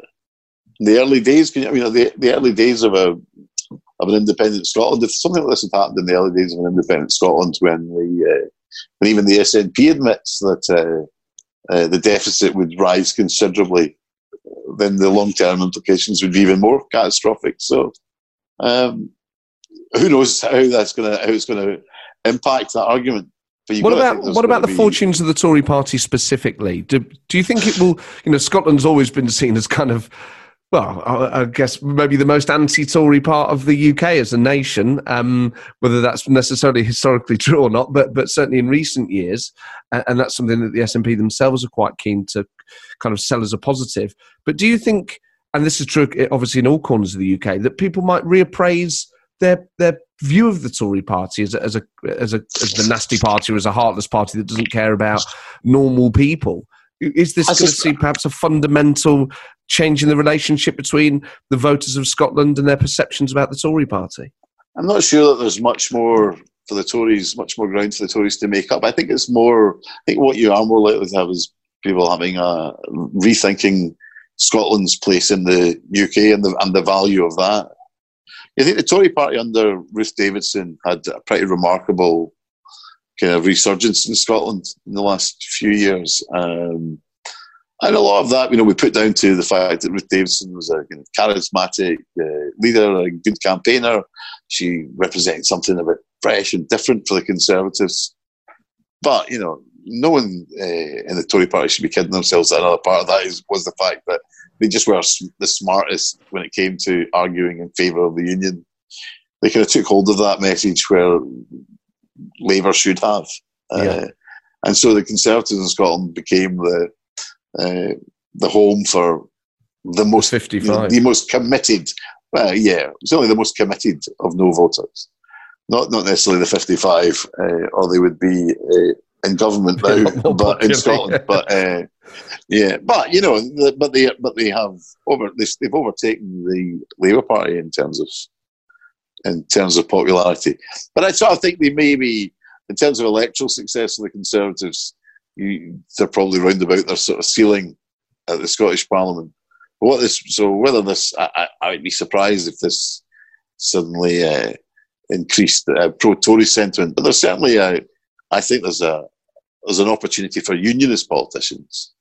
In the early days, you know, the, the early days of a of an independent Scotland, if something like this had happened in the early days of an independent Scotland when the uh, and even the SNP admits that uh, uh, the deficit would rise considerably, then the long term implications would be even more catastrophic. So, um, who knows how that's going to how it's going to impact that argument. What about what about the be... fortunes of the Tory party specifically? Do do you think it will? You know, Scotland's always been seen as kind of well, I guess maybe the most anti-Tory part of the UK as a nation, um, whether that's necessarily historically true or not, but but certainly in recent years, and that's something that the SNP themselves are quite keen to kind of sell as a positive. But do you think, and this is true obviously in all corners of the UK, that people might reappraise their their view of the Tory party as a, as a as a as the nasty party or as a heartless party that doesn't care about normal people? Is this going to see perhaps a fundamental change in the relationship between the voters of Scotland and their perceptions about the Tory party? I'm not sure that there's much more for the Tories, much more ground for the Tories to make up. I think it's more, I think what you are more likely to have is people having a rethinking Scotland's place in the UK and the, and the value of that. I think the Tory party under Ruth Davidson had a pretty remarkable kind of resurgence in Scotland in the last few years. Um, And a lot of that, you know, we put down to the fact that Ruth Davidson was a you charismatic uh, leader, a good campaigner. She represented something a bit fresh and different for the Conservatives. But, you know, no one uh, in the Tory party should be kidding themselves that another part of that is, was the fact that they just were the smartest when it came to arguing in favour of the union. They kind of took hold of that message where Labour should have. Uh, and so the Conservatives in Scotland became the uh, the home for the most 55. the most committed. Well, yeah, certainly the most committed of no voters. Not not necessarily the 55, uh, or they would be uh, in government now, but in Scotland. But uh, yeah, but you know, the, but they but they have over they, they've overtaken the Labour Party in terms of in terms of popularity. But I sort of think they maybe in terms of electoral success of the Conservatives, you, they're probably round about their sort of ceiling at the Scottish Parliament. But what this so whether this I, I, would be surprised if this suddenly uh, increased uh, pro-Tory sentiment. But there's certainly a I think there's a there's an opportunity for unionist politicians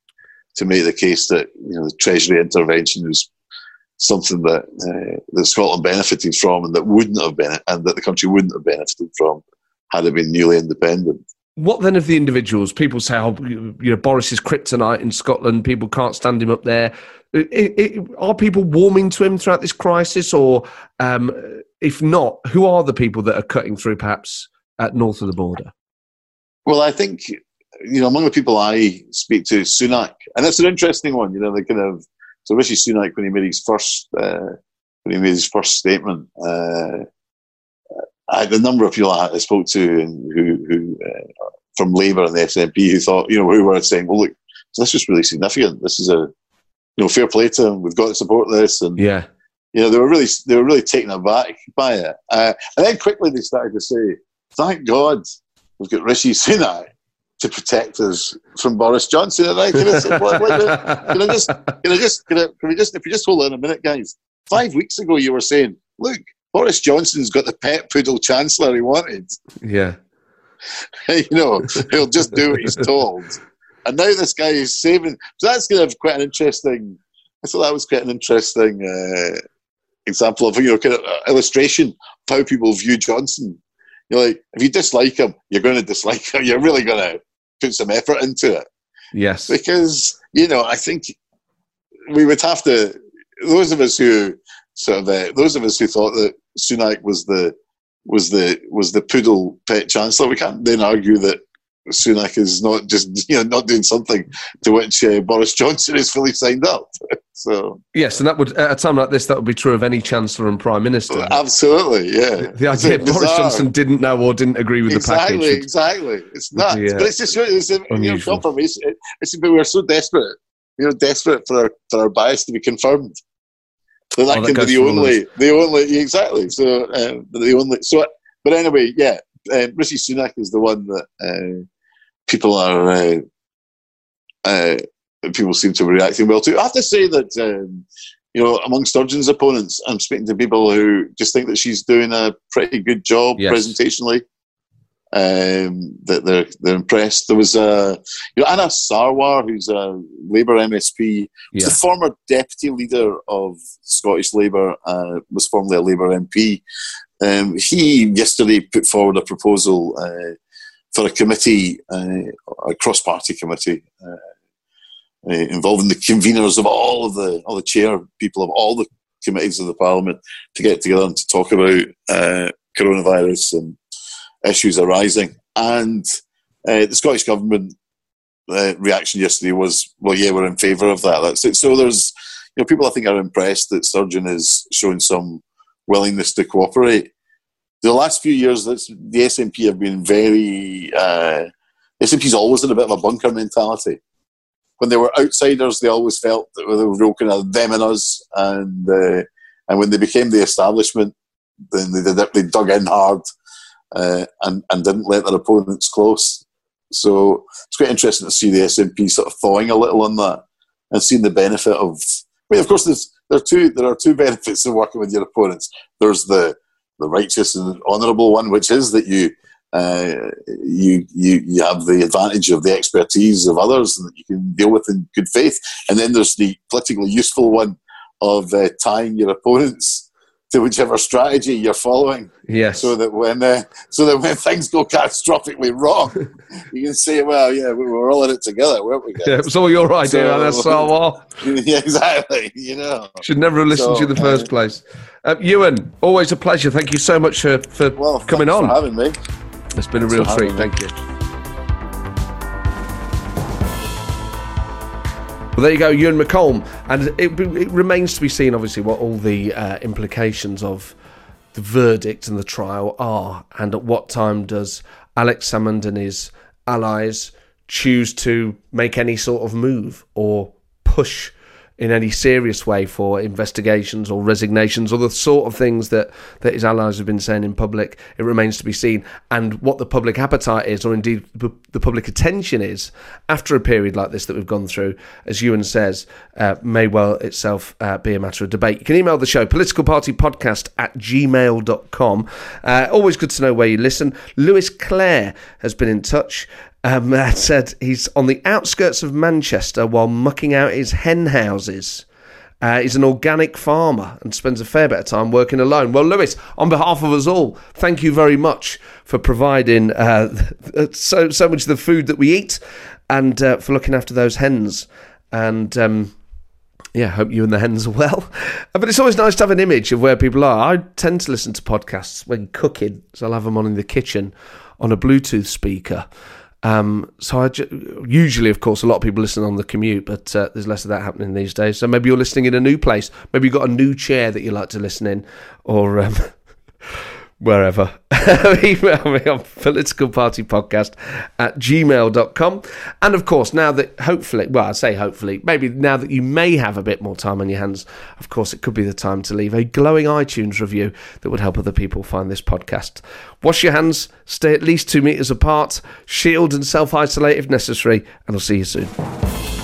to make the case that you know the Treasury intervention was something that uh, that Scotland benefited from and that wouldn't have been and that the country wouldn't have benefited from had it been newly independent. What then of the individuals? People say, "Oh, you know, Boris is kryptonite in Scotland. People can't stand him up there." It, it, are people warming to him throughout this crisis, or um, if not, who are the people that are cutting through, perhaps at north of the border? Well, I think you know, among the people I speak to, Sunak, and it's an interesting one. You know, the kind of so Rishi Sunak when he made his first uh, when he made his first statement. Uh, I a number of people I spoke to and who, who uh, from Labour and the SNP who thought, you know, who were saying, well, look, this is really significant. This is a, you know, fair play to him. We've got to support this. And, yeah. You know, they were really, they were really taken aback by it. Uh, and then quickly they started to say, thank God we've got Rishi Sunak to protect us from Boris Johnson. And I said, well, can I just, can I just, can, I, can we just, if you just hold on a minute, guys. Five weeks ago, you were saying, look, Boris Johnson's got the pet poodle chancellor he wanted. Yeah. you know, he'll just do what he's told. And now this guy is saving. So that's going to have quite an interesting. I thought that was quite an interesting uh, example of you know kind of uh, illustration of how people view Johnson. You're like, if you dislike him, you're going to dislike him. You're really going to put some effort into it. Yes. Because, you know, I think we would have to, those of us who sort of, uh, those of us who thought that Sunak was the, was the, was the poodle pet chancellor, we can't then argue that Sunak is not just you know not doing something to which uh, Boris Johnson is fully signed up. so yes, and that would at a time like this that would be true of any chancellor and prime minister. Absolutely, yeah. The idea Boris Johnson didn't know or didn't agree with exactly, the package. Exactly, exactly. It's not, yeah. but it's just it's, you know, confirmation. It's but we're so desperate, you know, desperate for our for our bias to be confirmed. So that oh, can that be the only, the only, exactly. So uh, the only, so. But anyway, yeah, uh, Rishi Sunak is the one that uh, people are uh, uh, people seem to be reacting well to. I have to say that um, you know among Sturgeon's opponents, I'm speaking to people who just think that she's doing a pretty good job yes. presentationally. Um, that they're they're impressed. There was a you know Anas Sarwar, who's a Labour MSP, yeah. the former deputy leader of Scottish Labour, uh, was formerly a Labour MP. Um, he yesterday put forward a proposal uh, for a committee, uh, a cross-party committee, uh, involving the conveners of all of the, all the chair people of all the committees of the parliament to get together and to talk about uh, coronavirus and issues arising. And uh, the Scottish government reaction yesterday was, well, yeah, we're in favour of that. That's it. So there's, you know, people I think are impressed that Sturgeon is showing some willingness to cooperate the last few years, the SNP have been very. SNP's always in a bit of a bunker mentality. When they were outsiders, they always felt that they were real kind of them and us, and uh, and when they became the establishment, then they, they dug in hard uh, and and didn't let their opponents close. So it's quite interesting to see the SNP sort of thawing a little on that and seeing the benefit of. I mean, of course, there's there are two there are two benefits of working with your opponents. There's the the righteous and honourable one, which is that you uh, you you you have the advantage of the expertise of others that you can deal with in good faith. And then there's the politically useful one of uh, tying your opponents to whichever strategy you're following. Yes. So that when uh, so that when things go catastrophically wrong, you can say, "Well, yeah, we were all in it together, weren't we?" Guys? Yeah, it was all your idea, So- and that's so well. yeah, exactly. You know. Should never have listened to you in the first uh, place. Um, Euan, always a pleasure. Thank you so much for, for Well, coming on. for having me. It's been a real treat. Thank you. Well, there you go, Euan McColm. And it, it remains to be seen, obviously, what all the uh, implications of the verdict and the trial are, and at what time does Alex Salmond and his allies choose to make any sort of move or push in any serious way for investigations or resignations or the sort of things that, that his allies have been saying in public. It remains to be seen. And what the public appetite is, or indeed the public attention is, after a period like this that we've gone through, as Euan says, uh, may well itself uh, be a matter of debate. You can email the show, politicalpartypodcast at gmail.com. Uh, always good to know where you listen. Lewis Clare has been in touch. Um, uh, said he's on the outskirts of Manchester while mucking out his hen houses. Uh, he's an organic farmer and spends a fair bit of time working alone. Well, Lewis, on behalf of us all, thank you very much for providing uh, so so much of the food that we eat and uh, for looking after those hens. And um, yeah, hope you and the hens are well. But it's always nice to have an image of where people are. I tend to listen to podcasts when cooking, so I'll have them on in the kitchen on a Bluetooth speaker. Um, so I ju- usually, of course, a lot of people listen on the commute, but uh, there's less of that happening these days. So maybe you're listening in a new place. Maybe you've got a new chair that you like to listen in, or um, wherever. Email me on politicalpartypodcast at gmail.com. And of course, now that hopefully, well, I say hopefully, maybe now that you may have a bit more time on your hands, of course, it could be the time to leave a glowing iTunes review that would help other people find this podcast. Wash your hands, stay at least two metres apart, shield and self isolate if necessary, and I'll see you soon.